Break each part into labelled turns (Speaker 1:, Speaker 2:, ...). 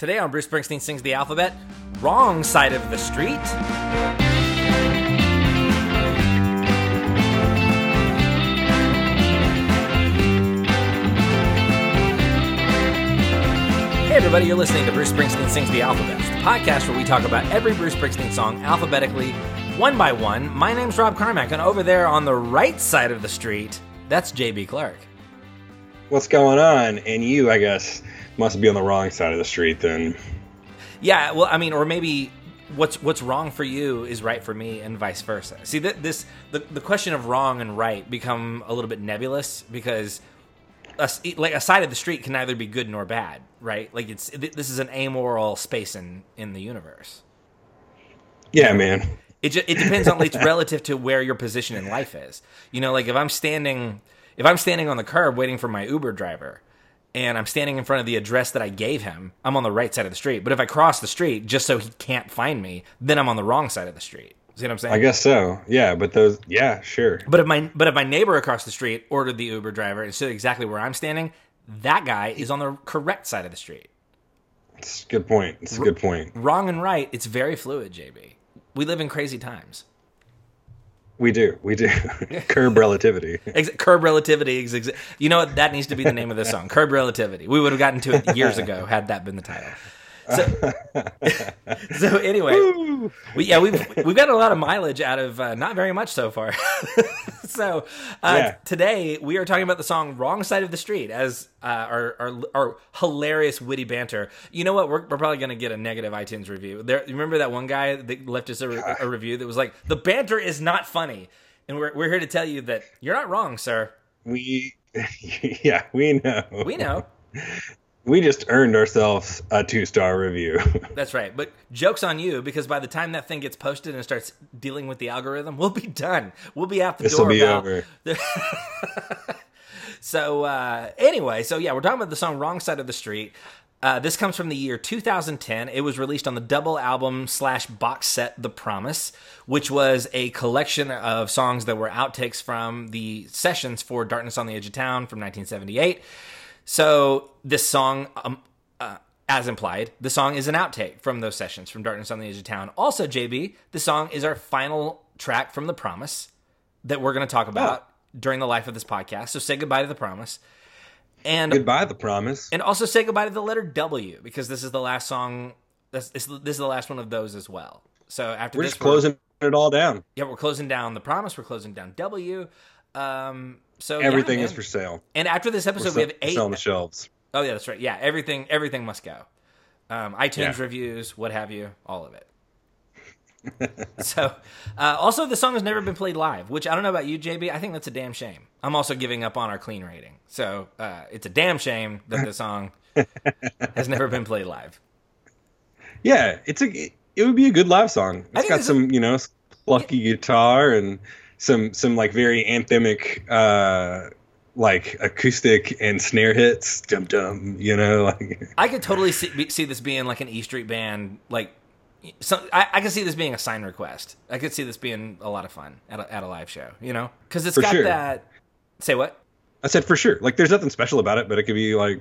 Speaker 1: Today on Bruce Springsteen Sings the Alphabet, Wrong Side of the Street. Hey everybody, you're listening to Bruce Springsteen Sings the Alphabet, the podcast where we talk about every Bruce Springsteen song alphabetically, one by one. My name's Rob Carmack, and over there on the right side of the street, that's JB Clark.
Speaker 2: What's going on? And you, I guess, must be on the wrong side of the street then.
Speaker 1: Yeah, well, I mean, or maybe what's what's wrong for you is right for me, and vice versa. See, th- this the the question of wrong and right become a little bit nebulous because a, like a side of the street can neither be good nor bad, right? Like it's th- this is an amoral space in in the universe.
Speaker 2: Yeah, man.
Speaker 1: It ju- it depends on it's relative to where your position in life is. You know, like if I'm standing if I'm standing on the curb waiting for my Uber driver and I'm standing in front of the address that I gave him, I'm on the right side of the street. But if I cross the street just so he can't find me, then I'm on the wrong side of the street. See what I'm saying?
Speaker 2: I guess so. Yeah, but those, yeah, sure.
Speaker 1: But if my but if my neighbor across the street ordered the Uber driver and stood exactly where I'm standing, that guy is on the correct side of the street.
Speaker 2: It's a good point. It's a good point.
Speaker 1: Wrong and right, it's very fluid, JB. We live in crazy times.
Speaker 2: We do. We do. Curb relativity.
Speaker 1: Ex- Curb relativity. Ex- ex- you know what? That needs to be the name of this song. Curb relativity. We would have gotten to it years ago had that been the title. So, so anyway, we, yeah, we've we've got a lot of mileage out of uh, not very much so far. so uh,
Speaker 2: Yeah.
Speaker 1: today we are talking about the song "Wrong Side of the Street" as uh, our, our our hilarious witty banter. You know what? We're, we're probably going to get a negative iTunes review. There, you remember that one guy that left us a, re- a review that was like, "The banter is not funny," and we're we're here to tell you that you're not wrong, sir.
Speaker 2: We, yeah, we know.
Speaker 1: We know.
Speaker 2: We just earned ourselves a two star review.
Speaker 1: That's right. But joke's on you because by the time that thing gets posted and starts dealing with the algorithm, we'll be done. We'll be out the
Speaker 2: This
Speaker 1: door.
Speaker 2: will be
Speaker 1: pal.
Speaker 2: over.
Speaker 1: So uh, anyway, so yeah, we're talking about the song "Wrong Side of the Street." Uh, this comes from the year 2010. It was released on the double album slash box set "The Promise," which was a collection of songs that were outtakes from the sessions for "Darkness on the Edge of Town" from 1978. So this song, um, uh, as implied, the song is an outtake from those sessions from Darkness on the Edge of Town. Also, JB, the song is our final track from The Promise that we're going to talk about during the life of this podcast. So say goodbye to The Promise. And
Speaker 2: Goodbye, the promise.
Speaker 1: and also say goodbye to the letter W because this is the last song. This, this, this is the last one of those as well. So after
Speaker 2: We're
Speaker 1: this,
Speaker 2: just closing it all down.
Speaker 1: yeah, we're closing down the promise. We're closing down W. Um, so yeah,
Speaker 2: Everything is for sale.
Speaker 1: And after this episode, we have eight.
Speaker 2: on the shelves.
Speaker 1: Oh yeah, that's right. Yeah, everything everything must go. Um, iTunes
Speaker 2: Yeah.
Speaker 1: reviews, what have you, all of it. so, uh, also the song has never been played live, which I don't know about you, JB. I think that's a damn shame. I'm also giving up on our clean rating, so uh, it's a damn shame that the song has never been played live.
Speaker 2: Yeah, it's a. It would be a good live song. It's got some, you know, plucky guitar and some some like very anthemic, uh, like acoustic and snare hits. Dum dum, you know, like
Speaker 1: I could totally see, be- see this being like an E Street Band, like. So I, I could see this being a sign request. I could see this being a lot of fun at a, at a live show, you know, because it's
Speaker 2: For
Speaker 1: got
Speaker 2: sure.
Speaker 1: that. Say what?
Speaker 2: I said for sure. Like, there's nothing special about it, but it could be like,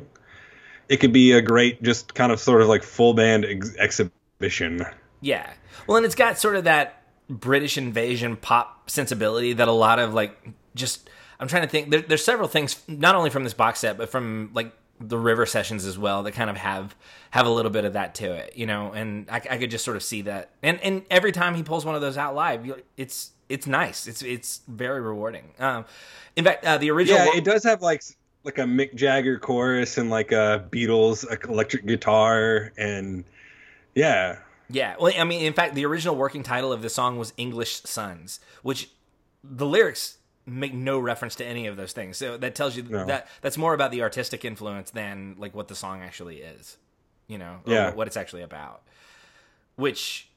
Speaker 2: it could be a great, just kind of sort of like full band ex- exhibition.
Speaker 1: Yeah. Well, and it's got sort of that British invasion pop sensibility that a lot of like just I'm trying to think. There, there's several things not only from this box set but from like the River sessions as well that kind of have have a little bit of that to it, you know. And I, I could just sort of see that. And and every time he pulls one of those out live, it's it's nice. It's it's very rewarding. Um, in fact, uh, the original.
Speaker 2: Yeah, it does have like like a Mick Jagger chorus and like a Beatles electric guitar and yeah,
Speaker 1: Yeah, well, I mean, in fact, the original working title of the song was English Sons, which the lyrics make no reference to any of those things. So that tells you
Speaker 2: No.
Speaker 1: that that's more about the artistic influence than like what the song actually is, you know, or
Speaker 2: Yeah.
Speaker 1: what it's actually about. Which,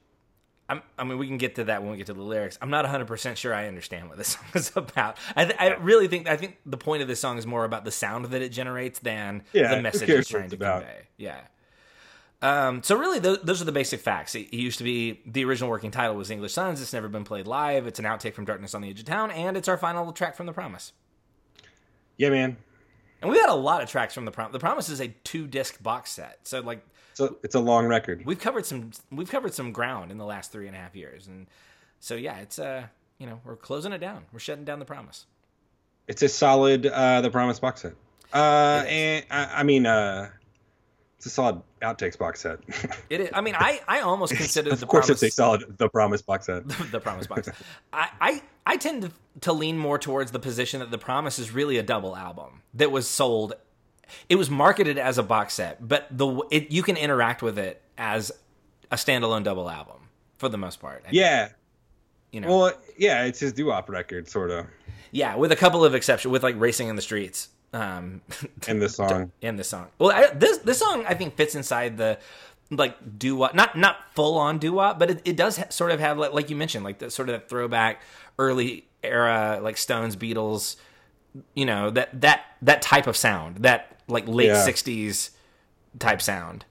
Speaker 1: I'm, I mean, we can get to that when we get to the lyrics. I'm not 100 percent sure I understand what this song is about. I, th- I really think I think the point of this song is more about the sound that it generates than
Speaker 2: Yeah,
Speaker 1: the message it's trying
Speaker 2: it's
Speaker 1: to
Speaker 2: about?
Speaker 1: convey. Yeah. Um, so really, th- those are the basic facts. It, it used to be the original working title was English Sons. It's never been played live. It's an outtake from Darkness on the Edge of Town, and it's our final track from The Promise.
Speaker 2: yeah, man.
Speaker 1: And we had a lot of tracks from The Promise. The Promise is a two disc box set, so like
Speaker 2: So it's a long record.
Speaker 1: we've covered some we've covered some ground in the last three and a half years, and so yeah, it's uh you know we're closing it down. We're shutting down the promise.
Speaker 2: It's a solid uh, The Promise box set. Uh, and I, I mean, uh, it's a solid outtakes box set.
Speaker 1: It is. I mean, I I almost consider
Speaker 2: of
Speaker 1: the
Speaker 2: course,
Speaker 1: promise
Speaker 2: it's a solid The Promise box set.
Speaker 1: the promise box. I, I I tend to to lean more towards the position that the promise is really a double album that was sold. It was marketed as a box set, but the it, you can interact with it as a standalone double album for the most part.
Speaker 2: Yeah.
Speaker 1: you know.
Speaker 2: Well, yeah, it's his doo-wop record, sort of,
Speaker 1: Yeah, with a couple of exceptions, with like racing in the streets. Um,
Speaker 2: in the song.
Speaker 1: in the song. Well, I, this this song I think fits inside the like doo wop, not not full on doo wop, but it, it does ha- sort of have like like you mentioned, like the sort of that throwback early era like Stones, Beatles, you know that that that type of sound, that like late
Speaker 2: Yeah.
Speaker 1: '60s type sound.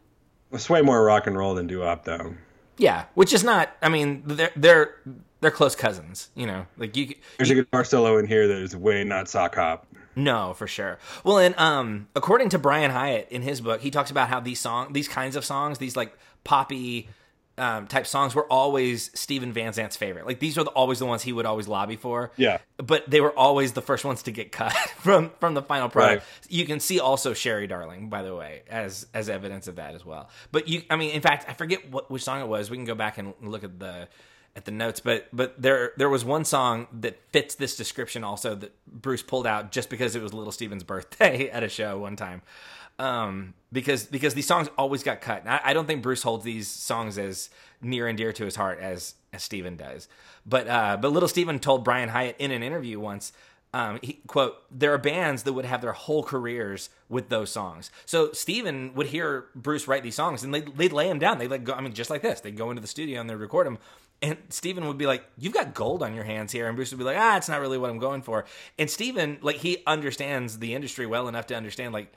Speaker 2: It's way more rock and roll than doo-wop, though.
Speaker 1: Yeah, which is not. I mean, they're they're they're close cousins. You know, like you.
Speaker 2: There's a guitar solo in here that is way not sock hop.
Speaker 1: No, for sure. Well, and um, according to Brian Hiatt in his book, he talks about how these song, these kinds of songs, these like poppy um, type songs, were always Steven Van Zandt's favorite. Like these were the, always the ones he would always lobby for.
Speaker 2: Yeah.
Speaker 1: but they were always the first ones to get cut from from the final product.
Speaker 2: Right.
Speaker 1: You can see also Sherry Darling, by the way, as as evidence of that as well. But you, I mean, in fact, I forget what which song it was. We can go back and look at the at the notes, but but there there was one song that fits this description also that Bruce pulled out just because it was Little Steven's birthday at a show one time. Um, because because these songs always got cut. And I, I don't think Bruce holds these songs as near and dear to his heart as as Steven does. But uh, but Little Steven told Brian Hiatt in an interview once um, he, quote, there are bands that would have their whole careers with those songs. So Steven would hear Bruce write these songs and they'd, they'd lay him down. They'd like go, I mean, just like this. They'd go into the studio and they'd record them. And Steven would be like, you've got gold on your hands here. And Bruce would be like, ah, it's not really what I'm going for. And Steven, like, he understands the industry well enough to understand, like,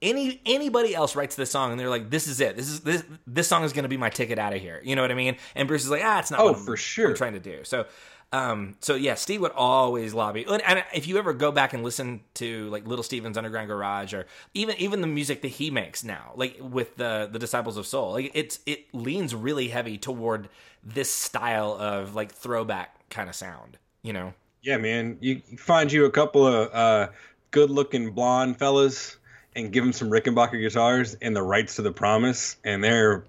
Speaker 1: any anybody else writes this song and they're like, this is it. This is this this song is going to be my ticket out of here. You know what I mean? And Bruce is like, ah, it's not.
Speaker 2: Oh,
Speaker 1: what I'm,
Speaker 2: for sure.
Speaker 1: I'm trying to do. So, um, so yeah, Steve would always lobby. And, and if you ever go back and listen to like Little Steven's Underground Garage or even even the music that he makes now, like with the the Disciples of Soul, like it's it leans really heavy toward this style of like throwback kind of sound. You know?
Speaker 2: Yeah, man. You you find you a couple of uh, good-looking blonde fellas and give them some Rickenbacker guitars and the rights to the Promise, and they're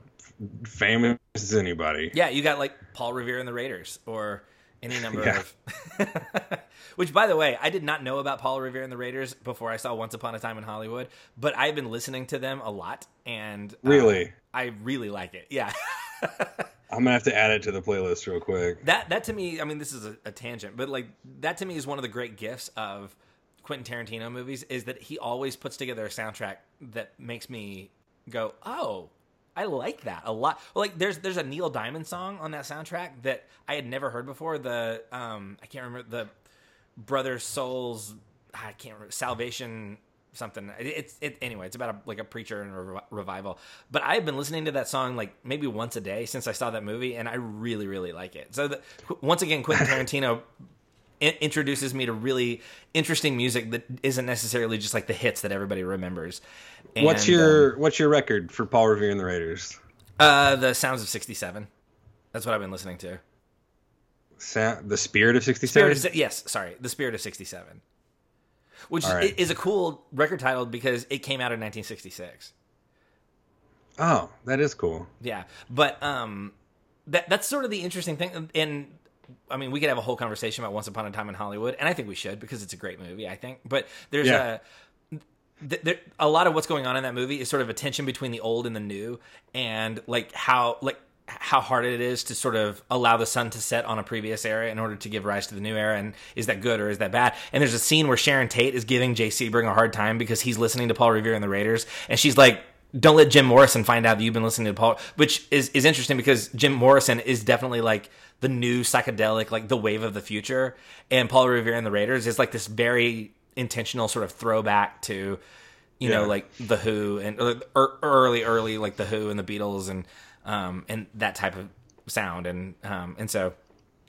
Speaker 2: famous as anybody.
Speaker 1: Yeah, you got like Paul Revere and the Raiders or any number
Speaker 2: Yeah.
Speaker 1: of. Which, by the way, I did not know about Paul Revere and the Raiders before I saw Once Upon a Time in Hollywood, but I've been listening to them a lot, and uh,
Speaker 2: Really?
Speaker 1: I really like it. Yeah,
Speaker 2: I'm gonna have to add it to the playlist real quick.
Speaker 1: that that to me, I mean, this is a, a tangent, but like that to me is one of the great gifts of Quentin Tarantino movies is that he always puts together a soundtrack that makes me go, oh. I like that a lot. Well, like there's there's a Neil Diamond song on that soundtrack that I had never heard before. The um I can't remember the Brother Souls. I can't remember Salvation something. It- It's it anyway. It's about a, like a preacher and a revi- revival. But I've been listening to that song like maybe once a day since I saw that movie, and I really really like it. So the, once again, Quentin Tarantino. In- Introduces me to really interesting music that isn't necessarily just like the hits that everybody remembers.
Speaker 2: what's your
Speaker 1: um,
Speaker 2: What's your record for Paul Revere and the Raiders?
Speaker 1: uh, the Sounds of '67? That's what I've been listening to.
Speaker 2: The Spirit of '67.
Speaker 1: yes, sorry, the Spirit of '67, which
Speaker 2: right.
Speaker 1: is a cool record title because it came out in 1966.
Speaker 2: Oh, that is cool.
Speaker 1: Yeah, but um, that that's sort of the interesting thing, and I mean, we could have a whole conversation about Once Upon a Time in Hollywood, and I think we should because it's a great movie. I think, but there's
Speaker 2: Yeah.
Speaker 1: a th- there, a lot of what's going on in that movie is sort of a tension between the old and the new, and like how like how hard it is to sort of allow the sun to set on a previous era in order to give rise to the new era, and is that good or is that bad? And there's a scene where Sharon Tate is giving Jay Sebring a hard time because he's listening to Paul Revere and the Raiders, and she's like. Don't let Jim Morrison find out that you've been listening to Paul, which is, is interesting because Jim Morrison is definitely like the new psychedelic, like the wave of the future. And Paul Revere and the Raiders is like this very intentional sort of throwback to, you know, like the Who and or early, early like the Who and the Beatles and um and that type of sound and um and so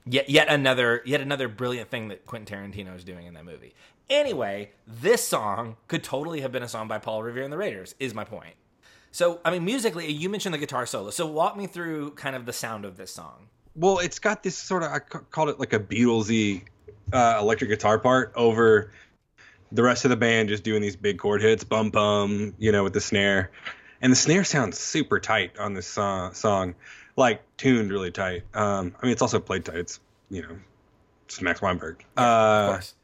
Speaker 1: yet yet another yet another brilliant thing that Quentin Tarantino is doing in that movie. Anyway, this song could totally have been a song by Paul Revere and the Raiders. Is my point. So, I mean, musically, you mentioned the guitar solo. So, walk me through kind of the sound of this song.
Speaker 2: Well, it's got this sort of I called it like a Beatlesy uh, electric guitar part over the rest of the band just doing these big chord hits, bum bum, you know, with the snare, and the snare sounds super tight on this song, song like tuned really tight. Um, I mean, it's also played tight. It's you know, it's Max Weinberg.
Speaker 1: of
Speaker 2: Uh,
Speaker 1: course.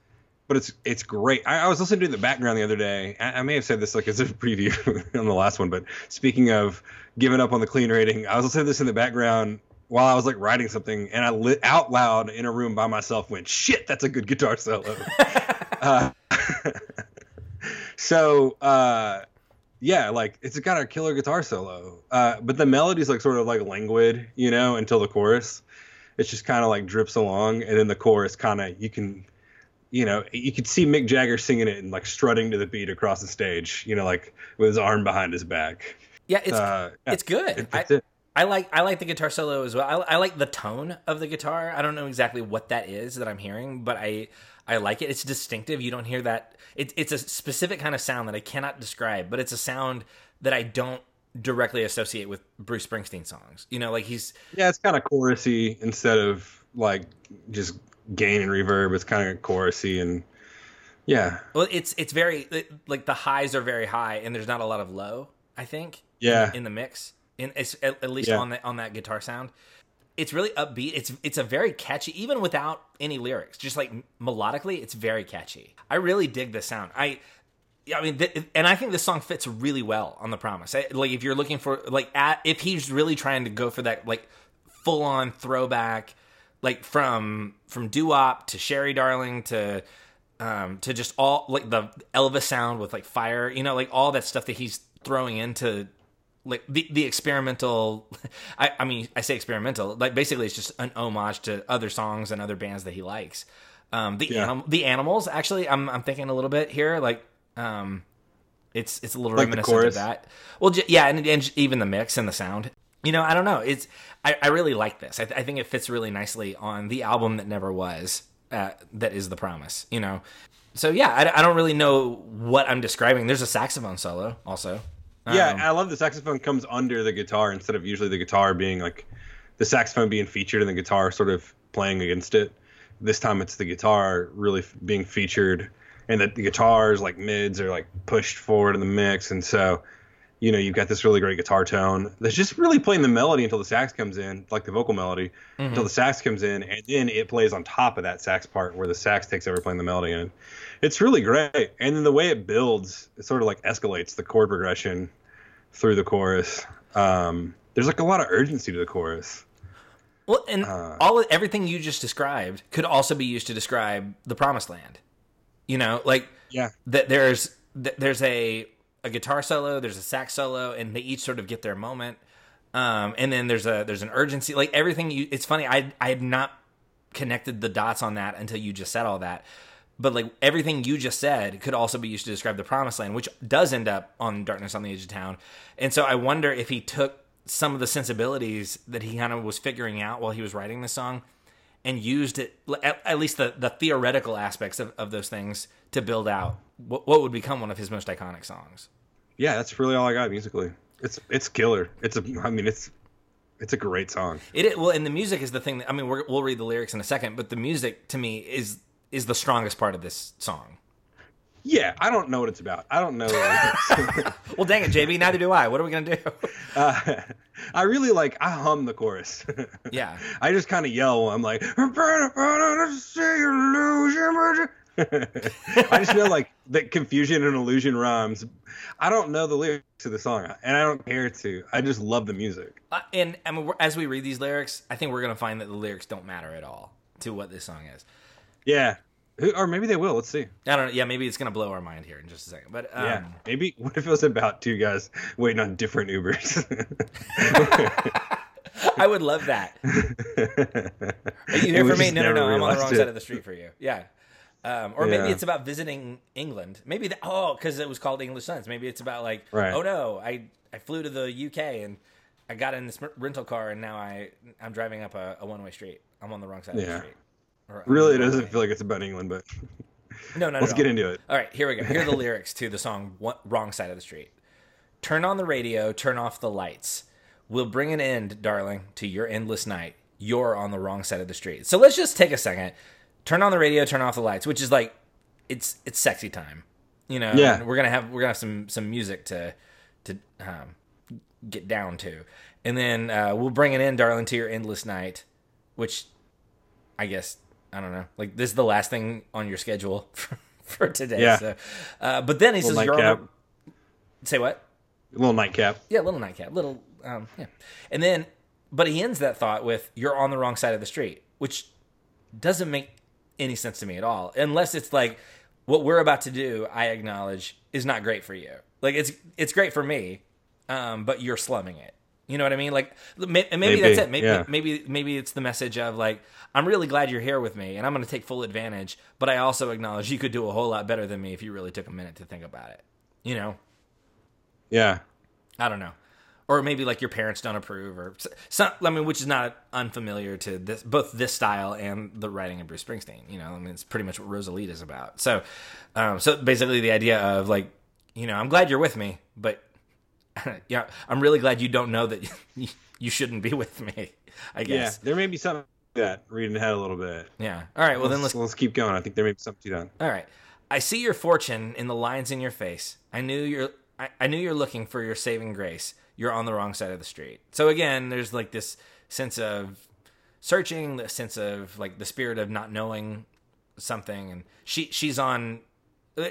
Speaker 2: but it's it's great. I, I was listening to the background the other day. I, I may have said this like as a preview on the last one, but speaking of giving up on the clean rating, I was listening to this in the background while I was like writing something, and I lit out loud in a room by myself. Went shit, that's a good guitar solo. uh, so uh, yeah, like it's got a killer guitar solo, uh, but the melody's like sort of like languid, you know, until the chorus. It's just kind of like drips along, and then the chorus kind of you can you know, you could see Mick Jagger singing it and like strutting to the beat across the stage, you know, like with his arm behind his back.
Speaker 1: Yeah, it's
Speaker 2: Uh,
Speaker 1: it's good.
Speaker 2: it-
Speaker 1: I,
Speaker 2: it.
Speaker 1: I like I like the guitar solo as well. I, I like the tone of the guitar. I don't know exactly what that is that I'm hearing, but I I like it. It's distinctive. You don't hear that. It, it's a specific kind of sound that I cannot describe, but it's a sound that I don't directly associate with Bruce Springsteen songs. You know, like he's
Speaker 2: Yeah, it's kind of chorusy instead of like just gain and reverb. It's kind of chorusy and yeah,
Speaker 1: well, it's it's very it- like the highs are very high and there's not a lot of low. I think.
Speaker 2: Yeah.
Speaker 1: In, in the mix, in at, at least
Speaker 2: Yeah.
Speaker 1: on that on that guitar sound. It's really upbeat. It's it's a very catchy, even without any lyrics. Just like melodically, it's very catchy. I really dig the sound. I, yeah, I mean, th- and I think this song fits really well on the Promise. Like if you're looking for like at, if he's really trying to go for that like full on throwback, like from from doo wop to Sherry Darling to um to just all like the Elvis sound with like fire, you know, like all that stuff that he's throwing into like the the experimental I, I mean I say experimental like basically it's just an homage to other songs and other bands that he likes. Um the
Speaker 2: Yeah.
Speaker 1: anim- the animals actually I'm I'm thinking a little bit here like um it's it's a little
Speaker 2: Like
Speaker 1: reminiscent of that. Well j- yeah and, and even the mix and the sound. You know I don't know it's I, I really like this. I, th- I think it fits really nicely on the album that never was uh, that is the promise you know? So yeah I, I don't really know what I'm describing. There's a saxophone solo also
Speaker 2: yeah.
Speaker 1: Um,
Speaker 2: I love the saxophone comes under the guitar instead of usually the guitar being like the saxophone being featured and the guitar sort of playing against it. This time it's the guitar really f- being featured, and that the guitars like mids are like pushed forward in the mix, and so you know you've got this really great guitar tone that's just really playing the melody until the sax comes in, like the vocal melody, until the sax comes in, and then it plays on top of that sax part where the sax takes over playing the melody, and it's really great. And then the way it builds, it sort of like escalates the chord progression through the chorus. Um, there's like a lot of urgency to the chorus.
Speaker 1: Well, and
Speaker 2: Uh.
Speaker 1: all everything you just described could also be used to describe the Promised Land. You know, like
Speaker 2: Yeah.
Speaker 1: that. There's th- there's a a guitar solo, there's a sax solo, and they each sort of get their moment. Um, and then there's a there's an urgency, like everything. You, it's funny. I I had not connected the dots on that until you just said all that. But like everything you just said could also be used to describe the promised land, which does end up on Darkness on the Edge of Town. And so I wonder if he took some of the sensibilities that he kind of was figuring out while he was writing the song and used it, at, at least the, the theoretical aspects of, of those things, to build out what, what would become one of his most iconic songs.
Speaker 2: Yeah, that's really all I got musically. It's it's killer. It's a I mean it's it's a great song.
Speaker 1: It well, and the music is the thing. That, I mean, we're, we'll read the lyrics in a second, but the music to me is is the strongest part of this song.
Speaker 2: Yeah, I don't know what it's about. I don't know. What it is.
Speaker 1: Well, dang it, JB. Neither do I. What are we gonna do?
Speaker 2: uh, I really like. I hum the chorus.
Speaker 1: Yeah.
Speaker 2: I just kind of yell. I'm like, I just know like that confusion and illusion rhymes. I don't know the lyrics to the song, and I don't care to. I just love the music.
Speaker 1: Uh, and I mean, as we read these lyrics, I think we're gonna find that the lyrics don't matter at all to what this song is.
Speaker 2: Yeah, or maybe they will. Let's see.
Speaker 1: I don't know. Yeah, maybe it's gonna blow our mind here in just a second. But um,
Speaker 2: Yeah, maybe. What if it was about two guys waiting on different Ubers?
Speaker 1: I would love that. Are you here for me? No, no, no. I'm on the wrong
Speaker 2: it.
Speaker 1: side of the street for you. Yeah. Um, or maybe
Speaker 2: Yeah.
Speaker 1: it's about visiting England. Maybe that, oh, because it was called English Sons. Maybe it's about like,
Speaker 2: Right.
Speaker 1: oh no, I I flew to the UK and I got in this rental car and now I I'm driving up a, a one way street. I'm on the wrong side of the
Speaker 2: Yeah.
Speaker 1: street. Or,
Speaker 2: really, it
Speaker 1: the
Speaker 2: doesn't
Speaker 1: wrong
Speaker 2: feel like it's about England, but.
Speaker 1: No, no.
Speaker 2: let's
Speaker 1: no.
Speaker 2: get into it.
Speaker 1: All right, here we go. Here are the lyrics to the song "Wrong Side of the Street." Turn on the radio, turn off the lights. We'll bring an end, darling, to your endless night. You're on the wrong side of the street. So let's just take a second. Turn on the radio, turn off the lights, which is like it's it's sexy time. You know,
Speaker 2: Yeah.
Speaker 1: we're gonna have we're gonna have some some music to to um, get down to, and then uh, we'll bring it in, darling, to your endless night, which I guess I don't know. Like this is the last thing on your schedule for, for today.
Speaker 2: Yeah.
Speaker 1: So, uh, but then he
Speaker 2: Little
Speaker 1: says, "You're on
Speaker 2: nightcap.
Speaker 1: the, say what?
Speaker 2: A little nightcap.
Speaker 1: Yeah, little nightcap, little um, yeah." And then, but he ends that thought with, "You're on the wrong side of the street," which doesn't make any sense to me at all, unless it's like what we're about to do. I acknowledge is not great for you. Like it's it's great for me, um, but you're slumming it. You know what I mean? Like maybe,
Speaker 2: Maybe,
Speaker 1: that's it. Maybe
Speaker 2: yeah.
Speaker 1: maybe maybe it's the message of like I'm really glad you're here with me, and I'm going to take full advantage. But I also acknowledge you could do a whole lot better than me if you really took a minute to think about it. You know,
Speaker 2: Yeah.
Speaker 1: I don't know. Or maybe like your parents don't approve, or some. I mean, which is not unfamiliar to this, both this style and the writing of Bruce Springsteen. You know, I mean, it's pretty much what Rosalita is about. So, um, so basically, the idea of like, you know, I'm glad you're with me, but yeah, I'm really glad you don't know that you, shouldn't be with me. I guess Yeah.
Speaker 2: There may be something to that reading ahead a little bit.
Speaker 1: Yeah. All right. Well, then let's
Speaker 2: let's keep going. I think there may be something to that.
Speaker 1: All right. I see your fortune in the lines in your face. I knew you're I, I knew you're looking for your saving grace. You're on the wrong side of the street. So again, there's like this sense of searching, the sense of like the spirit of not knowing something and she she's on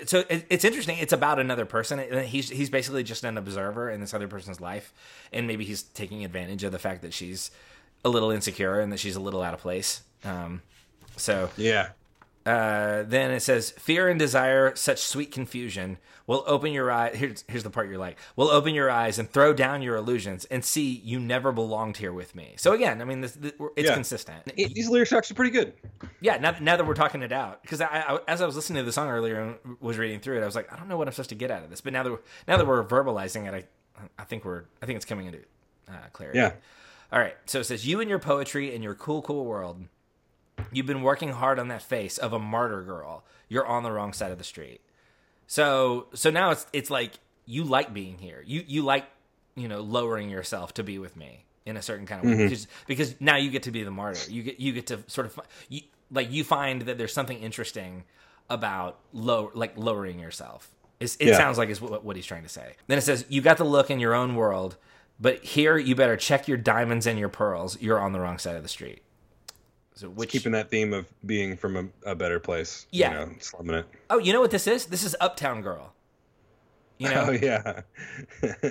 Speaker 1: so it, it's interesting. It's about another person. He's he's basically just an observer in this other person's life, and maybe he's taking advantage of the fact that she's a little insecure and that she's a little out of place. Um, so
Speaker 2: Yeah.
Speaker 1: Uh, then it says, "Fear and desire, such sweet confusion, will open your eyes." Here's here's the part you're like, "Will open your eyes and throw down your illusions, and see you never belonged here with me." So again, I mean, this, this, it's
Speaker 2: Yeah.
Speaker 1: consistent.
Speaker 2: It- these lyrics are actually pretty good.
Speaker 1: yeah. Now, now that we're talking it out, because I, I, as I was listening to the song earlier and was reading through it, I was like, I don't know what I'm supposed to get out of this. But now that we're, now that we're verbalizing it, I I think we're I think it's coming into uh, clarity.
Speaker 2: Yeah.
Speaker 1: All right. So it says, You and your poetry and your cool, cool world. You've been working hard on that face of a martyr girl. You're on the wrong side of the street. So so now it's it's like you like being here. You you like, you know, lowering yourself to be with me in a certain kind of way mm-hmm. because because now you get to be the martyr. You get you get to sort of you, like you find that there's something interesting about low like lowering yourself. It's, it
Speaker 2: Yeah.
Speaker 1: sounds like is what, what he's trying to say. Then it says you got the look in your own world, but here you better check your diamonds and your pearls. You're on the wrong side of the street. So which
Speaker 2: Keeping that theme of being from a, a better place.
Speaker 1: Yeah.
Speaker 2: You know, slumming it.
Speaker 1: oh you know what this is? This is Uptown Girl. You know
Speaker 2: Oh yeah.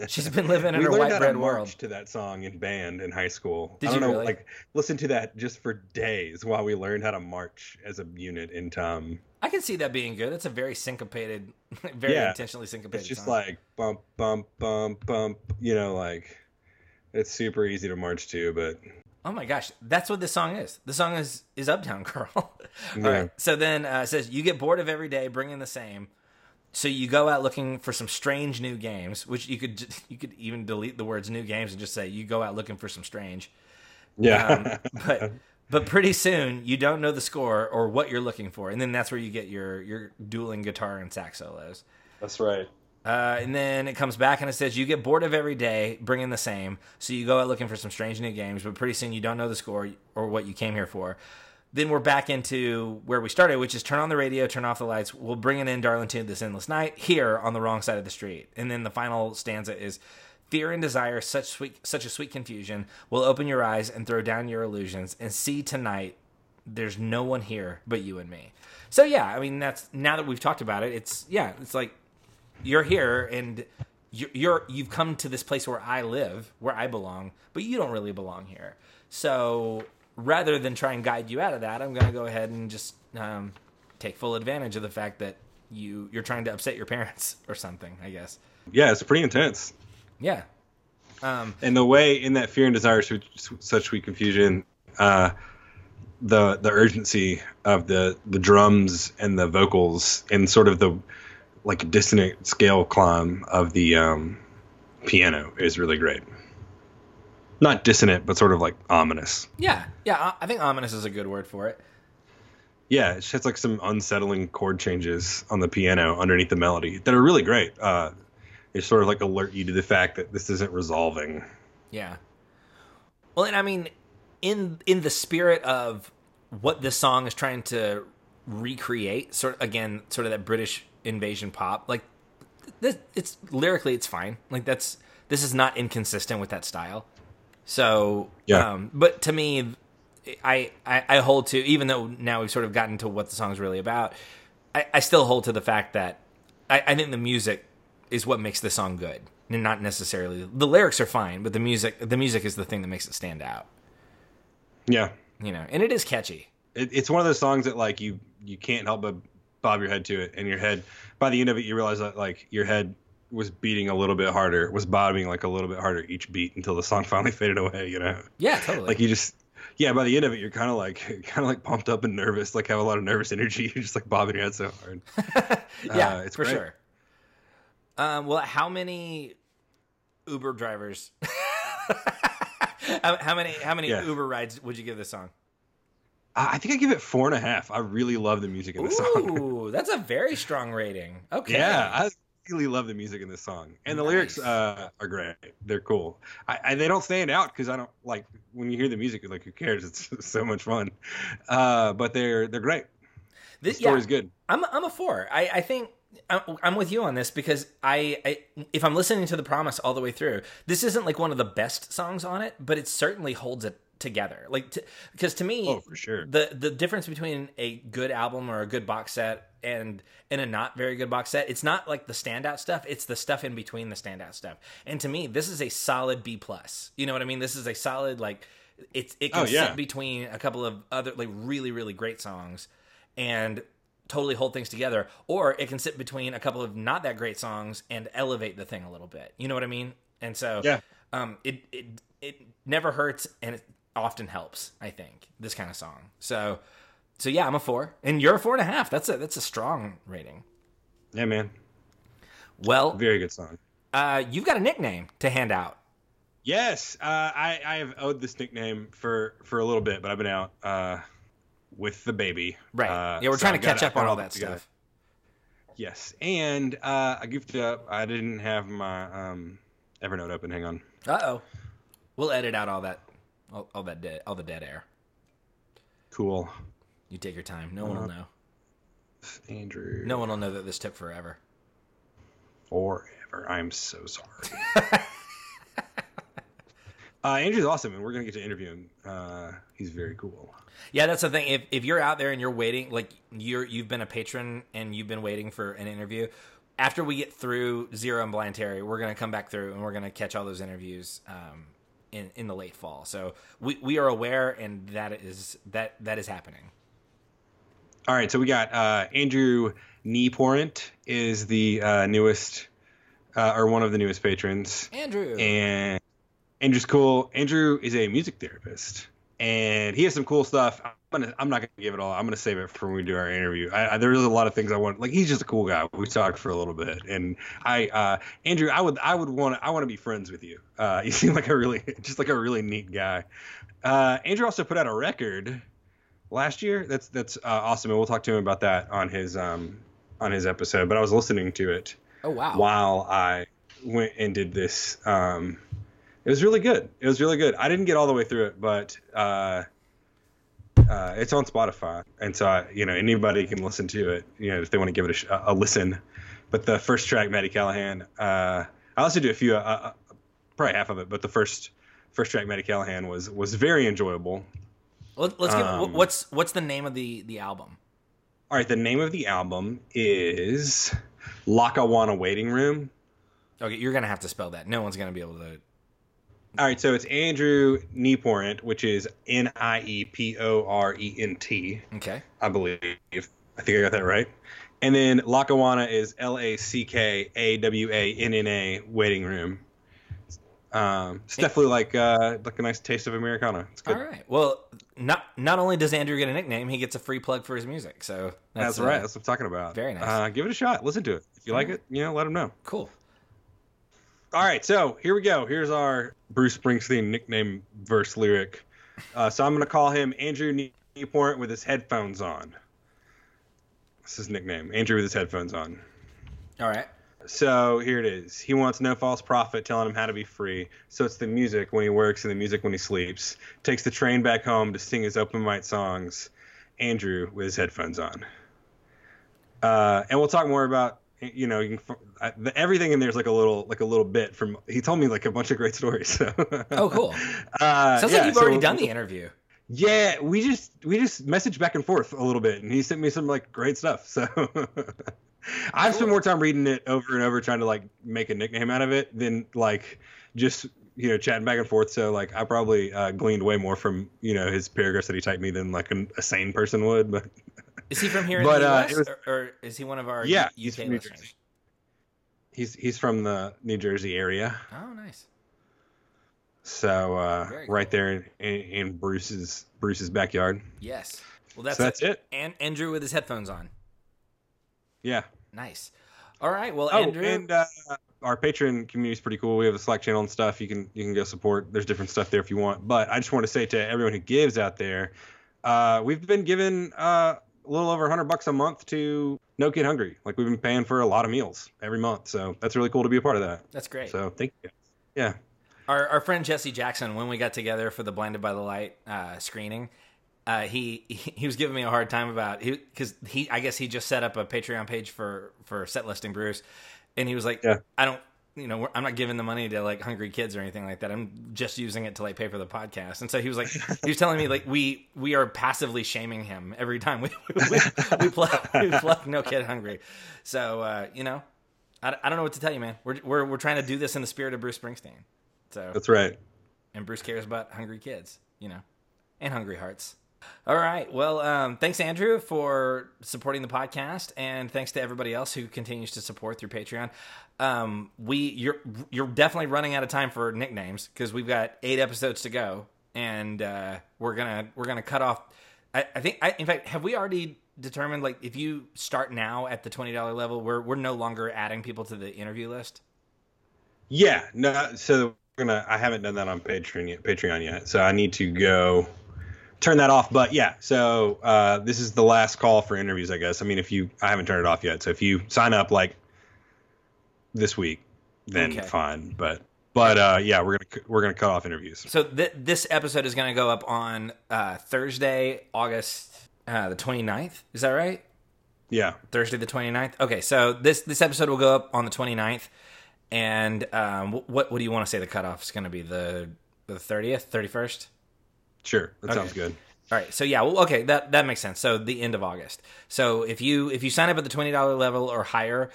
Speaker 1: she's been living in
Speaker 2: we
Speaker 1: her
Speaker 2: learned
Speaker 1: white bread
Speaker 2: march
Speaker 1: world.
Speaker 2: to that song in band in high school.
Speaker 1: Did
Speaker 2: I don't
Speaker 1: you
Speaker 2: know,
Speaker 1: really?
Speaker 2: like listen to that just for days while we learned how to march as a unit in Tom.
Speaker 1: I can see that being good. It's a very syncopated, very
Speaker 2: Yeah.
Speaker 1: intentionally syncopated.
Speaker 2: It's just
Speaker 1: song.
Speaker 2: like bump, bump, bump, bump. You know, like it's super easy to march to, but
Speaker 1: Oh my gosh, that's what this song is. The song is is Uptown Girl. All
Speaker 2: Yeah.
Speaker 1: right. So then uh, it says you get bored of every day bringing the same. So you go out looking for some strange new games, which you could you could even delete the words new games and just say you go out looking for some strange.
Speaker 2: yeah.
Speaker 1: Um, but but pretty soon you don't know the score or what you're looking for, and then that's where you get your your dueling guitar and sax solos.
Speaker 2: That's right.
Speaker 1: Uh, and then it comes back and it says you get bored of every day bringing the same, so you go out looking for some strange new games, but pretty soon you don't know the score or what you came here for. Then we're back into where we started, which is turn on the radio, turn off the lights. We'll bring it in, darling, to this endless night here on the wrong side of the street. And then the final stanza is fear and desire, such sweet, such a sweet confusion, will open your eyes and throw down your illusions and see tonight there's no one here but you and me. So yeah, I mean that's now that we've talked about it, it's yeah, it's like you're here and you're, you're you've come to this place where I live, where I belong, but you don't really belong here. So rather than try and guide you out of that, I'm going to go ahead and just um, take full advantage of the fact that you you're trying to upset your parents or something. I guess.
Speaker 2: Yeah, it's pretty intense.
Speaker 1: Yeah. Um,
Speaker 2: And the way in that fear and desire, such, such sweet confusion, uh, the the urgency of the the drums and the vocals and sort of the like dissonant scale climb of the um, piano is really great. Not dissonant, but sort of like ominous.
Speaker 1: yeah. Yeah. I- I think ominous is a good word for it.
Speaker 2: Yeah, it has like some unsettling chord changes on the piano underneath the melody that are really great. Uh, They sort of like alert you to the fact that this isn't resolving.
Speaker 1: Yeah. Well, and I mean, in in the spirit of what this song is trying to recreate, sort of, again, sort of that British invasion pop, like this, it's lyrically, it's fine. Like that's this is not inconsistent with that style. So,
Speaker 2: Yeah.
Speaker 1: um, but to me, I, I I hold to even though now we've sort of gotten to what the song's really about, I, I still hold to the fact that I, I think the music is what makes the song good, and not necessarily the lyrics are fine, but the music the music is the thing that makes it stand out.
Speaker 2: Yeah,
Speaker 1: You know, and it is catchy.
Speaker 2: it, it's one of those songs that like you you can't help but bob your head to it, and your head by the end of it you realize that like your head was beating a little bit harder, was bobbing like a little bit harder each beat until the song finally faded away. You know,
Speaker 1: Yeah, totally.
Speaker 2: like you just yeah. By the end of it, you're kind of like kind of like pumped up and nervous, like have a lot of nervous energy. You're just like bobbing your head so hard.
Speaker 1: yeah,
Speaker 2: uh, it's
Speaker 1: for
Speaker 2: great.
Speaker 1: sure. Um, well, how many Uber drivers? how, how many how many
Speaker 2: Yeah.
Speaker 1: Uber rides would you give this song?
Speaker 2: I I think I give it four and a half. I really love the music in the song.
Speaker 1: Ooh, that's a very strong rating. Okay.
Speaker 2: Yeah, I really love the music in this song, and the lyrics uh, are great. They're cool. I, I they don't stand out because I don't like when you hear the music. You're like, who cares? It's so much fun. Uh, but they're they're great. The
Speaker 1: This, yeah,
Speaker 2: story's good.
Speaker 1: I'm I'm a four. I I think I'm, I'm with you on this because I, I if I'm listening to the Promise all the way through, this isn't like one of the best songs on it, but it certainly holds it together. Like because to me,
Speaker 2: Oh, for sure.
Speaker 1: the the difference between a good album or a good box set and and a not very good box set, it's not like the standout stuff. It's the stuff in between the standout stuff. And to me, this is a solid B plus. You know what I mean? This is a solid like it's it can
Speaker 2: Oh, yeah.
Speaker 1: sit between a couple of other like really really great songs and totally hold things together or it can sit between a couple of not that great songs and elevate the thing a little bit you know what i mean and so
Speaker 2: Yeah.
Speaker 1: um it it it never hurts and it often helps i think this kind of song so so yeah i'm a four and you're a four and a half that's a that's a strong rating
Speaker 2: Yeah, man.
Speaker 1: well
Speaker 2: Very good song.
Speaker 1: uh you've got a nickname to hand out
Speaker 2: Yes, uh, I I have owed this nickname for for a little bit, but I've been out uh, with the baby.
Speaker 1: right
Speaker 2: Uh,
Speaker 1: yeah we're
Speaker 2: so
Speaker 1: trying
Speaker 2: I've
Speaker 1: to catch up on all that
Speaker 2: together.
Speaker 1: stuff
Speaker 2: Yes, and uh, I goofed up. I didn't have my um, Evernote open. Hang on.
Speaker 1: uh-oh we'll edit out all that all, all that dead all the dead air
Speaker 2: Cool.
Speaker 1: you take your time no one will know
Speaker 2: Andrew.
Speaker 1: no one will know that this took forever
Speaker 2: forever. I'm so sorry. uh, Andrew's awesome, and we're gonna get to interview him. Uh, he's very cool.
Speaker 1: Yeah, that's the thing. If if you're out there and you're waiting, like you're you've been a patron and you've been waiting for an interview, after we get through Zero and Blind Terry, we're gonna come back through and we're gonna catch all those interviews um, in in the late fall. So we we are aware, and that is that that is happening.
Speaker 2: All right, so we got uh, Andrew Nieporent is the uh, newest, uh, or one of the newest patrons,
Speaker 1: Andrew,
Speaker 2: and Andrew's cool. Andrew is a music therapist, and he has some cool stuff. I'm gonna, I'm not gonna give it all. I'm gonna save it for when we do our interview. I, I, there's a lot of things I want. Like he's just a cool guy. We talked for a little bit, and I, uh, Andrew, I would, I would want, I want to be friends with you. Uh, you seem like a really, just like a really neat guy. Uh, Andrew also put out a record last year. That's that's uh, awesome, and we'll talk to him about that on his um on his episode. But I was listening to it
Speaker 1: oh wow,
Speaker 2: while I went and did this. Um, it was really good. It was really good. I didn't get all the way through it, but uh, uh, it's on Spotify, and so I, you know anybody can listen to it. You know if they want to give it a, sh- a listen. But the first track, Maddie Callahan, uh, I listened to a few, uh, uh, probably half of it, but the first first track, Maddie Callahan, was was very enjoyable.
Speaker 1: Let, let's give
Speaker 2: um,
Speaker 1: what's what's the name of the the album?
Speaker 2: All right, the name of the album is Lackawanna Waiting Room.
Speaker 1: Okay, you're gonna have to spell that. No one's gonna be able to.
Speaker 2: All right, so it's Andrew Nieporent, which is N I E P O R E N T,
Speaker 1: Okay,
Speaker 2: I believe. I think I got that right. And then Lackawanna is L A C K A W A N N A Waiting Room. Um, it's definitely like uh, like a nice taste of Americana. It's good.
Speaker 1: all right. Well, not not only does Andrew get a nickname, he gets a free plug for his music. So
Speaker 2: That's,
Speaker 1: that's,
Speaker 2: right.
Speaker 1: uh,
Speaker 2: That's what I'm talking about.
Speaker 1: very nice.
Speaker 2: Uh, give it a shot. Listen to it. If you like
Speaker 1: Alright.
Speaker 2: it, you know, let him know.
Speaker 1: cool.
Speaker 2: All right, so here we go. Here's our Bruce Springsteen nickname verse lyric. Uh, so I'm going to call him Andrew Newport with his headphones on. That's his nickname, Andrew with his headphones on.
Speaker 1: All right.
Speaker 2: So here it is. He wants no false prophet telling him how to be free. So it's the music when he works and the music when he sleeps. Takes the train back home to sing his open mic songs. Andrew with his headphones on. Uh, and we'll talk more about you know you can, uh, the, everything in there's like a little like a little bit from he told me like a bunch of great stories. So.
Speaker 1: oh, cool.
Speaker 2: Uh,
Speaker 1: Sounds
Speaker 2: yeah,
Speaker 1: like you've
Speaker 2: so-
Speaker 1: already done the interview.
Speaker 2: Yeah, we just we just messaged back and forth a little bit, and he sent me some like great stuff. So I've spent more time reading it over and over, trying to like make a nickname out of it than like just you know chatting back and forth. So like I probably uh, gleaned way more from you know his paragraphs that he typed me than like an, a sane person would. But
Speaker 1: Is he from here in
Speaker 2: But,
Speaker 1: the
Speaker 2: uh,
Speaker 1: U.S.
Speaker 2: it was-
Speaker 1: or, or is he one of our
Speaker 2: Yeah,
Speaker 1: U-
Speaker 2: he's
Speaker 1: UK
Speaker 2: from New
Speaker 1: listeners?
Speaker 2: Jersey. he's he's from the New Jersey area,
Speaker 1: Oh, nice.
Speaker 2: so uh,
Speaker 1: Very
Speaker 2: right there in, in Bruce's Bruce's backyard.
Speaker 1: Yes. Well, that's,
Speaker 2: so that's it.
Speaker 1: And Andrew with his headphones on.
Speaker 2: Yeah.
Speaker 1: Nice. All right. Well,
Speaker 2: Oh,
Speaker 1: Andrew.
Speaker 2: and uh, our Patreon community is pretty cool. We have a Slack channel and stuff. You can you can go support. There's different stuff there if you want. But I just want to say to everyone who gives out there, uh, we've been given uh, a little over 100 bucks a month to No Kid Hungry. Like we've been paying for a lot of meals every month. So that's really cool to be a part of that.
Speaker 1: that's great.
Speaker 2: So thank you. Yeah.
Speaker 1: Our, our friend Jesse Jackson, when we got together for the Blinded by the Light uh, screening, uh, he he was giving me a hard time about because he I guess he just set up a Patreon page for for set listing Bruce, and he was like,
Speaker 2: Yeah.
Speaker 1: I don't. You know, I'm not giving the money to like hungry kids or anything like that. I'm just using it to like pay for the podcast. And so he was like, he was telling me like we we are passively shaming him every time we we, we plug we plug no kid hungry. So uh, you know, I, I don't know what to tell you, man. We're we're we're trying to do this in the spirit of Bruce Springsteen. So
Speaker 2: That's right.
Speaker 1: and Bruce cares about hungry kids, you know, and hungry hearts. All right. Well, um, thanks, Andrew, for supporting the podcast, and thanks to everybody else who continues to support through Patreon. Um, we you're you're definitely running out of time for nicknames because we've got eight episodes to go, and uh, we're gonna we're gonna cut off. I, I think. I, in fact, have we already determined like if you start now at the twenty dollar level, we're we're no longer adding people to the interview list?
Speaker 2: Yeah. No. So we're gonna. I haven't done that on Patreon yet. Patreon yet. So I need to go turn that off. But yeah. So uh, this is the last call for interviews. I guess. I mean, if you, I haven't turned it off yet. So if you sign up like this week, then
Speaker 1: Okay.
Speaker 2: fine. But but uh, yeah, we're gonna we're gonna cut off interviews.
Speaker 1: So th- this episode is going to go up on uh, Thursday, August uh, the 29th. Is that right?
Speaker 2: Yeah.
Speaker 1: Thursday the 29th. Okay, so this this episode will go up on the 29th. And um, what what do you want to say the cutoff is going to be the the 30th, 31st?
Speaker 2: Sure. That
Speaker 1: Okay.
Speaker 2: sounds good.
Speaker 1: All right. So yeah, well, okay, that that makes sense. So the end of August. So if you if you sign up at the twenty dollar level or higher,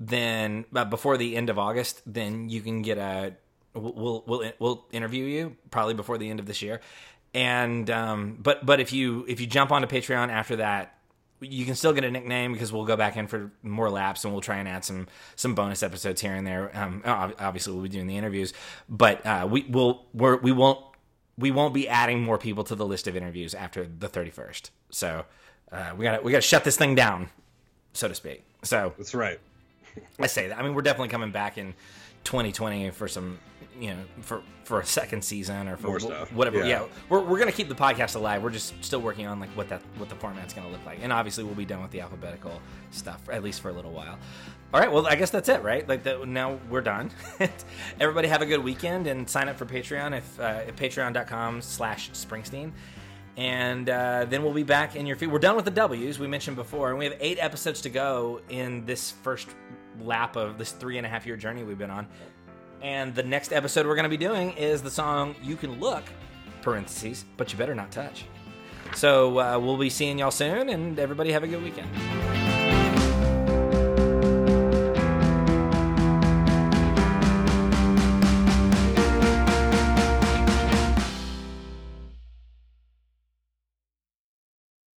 Speaker 1: then uh, before the end of August, then you can get a we'll we'll we'll interview you probably before the end of this year. And um, but but if you if you jump onto Patreon after that, you can still get a nickname because we'll go back in for more laps and we'll try and add some some bonus episodes here and there. Um, obviously, we'll be doing the interviews, but uh, we will we're, we won't we won't be adding more people to the list of interviews after the 31st. So uh, we got we got to shut this thing down, so to speak. So
Speaker 2: That's right.
Speaker 1: I say that. I mean, we're definitely coming back in 2020 for some, you know, for for a second season or for
Speaker 2: More stuff.
Speaker 1: whatever.
Speaker 2: Yeah.
Speaker 1: Yeah, we're, we're gonna keep the podcast alive. We're just still working on like what that what the format's gonna look like, and obviously we'll be done with the alphabetical stuff at least for a little while. All right, well, I guess that's it, right? Like that, now we're done. Everybody have a good weekend and sign up for Patreon if uh, at patreon.com/slash Springsteen. And uh, then we'll be back in your feed. We're done with the W's we mentioned before, and we have eight episodes to go in this first lap of this three and a half year journey we've been on. And the next episode we're going to be doing is the song "You Can Look," parentheses, but you better not touch. So uh, we'll be seeing y'all soon, and everybody have a good weekend.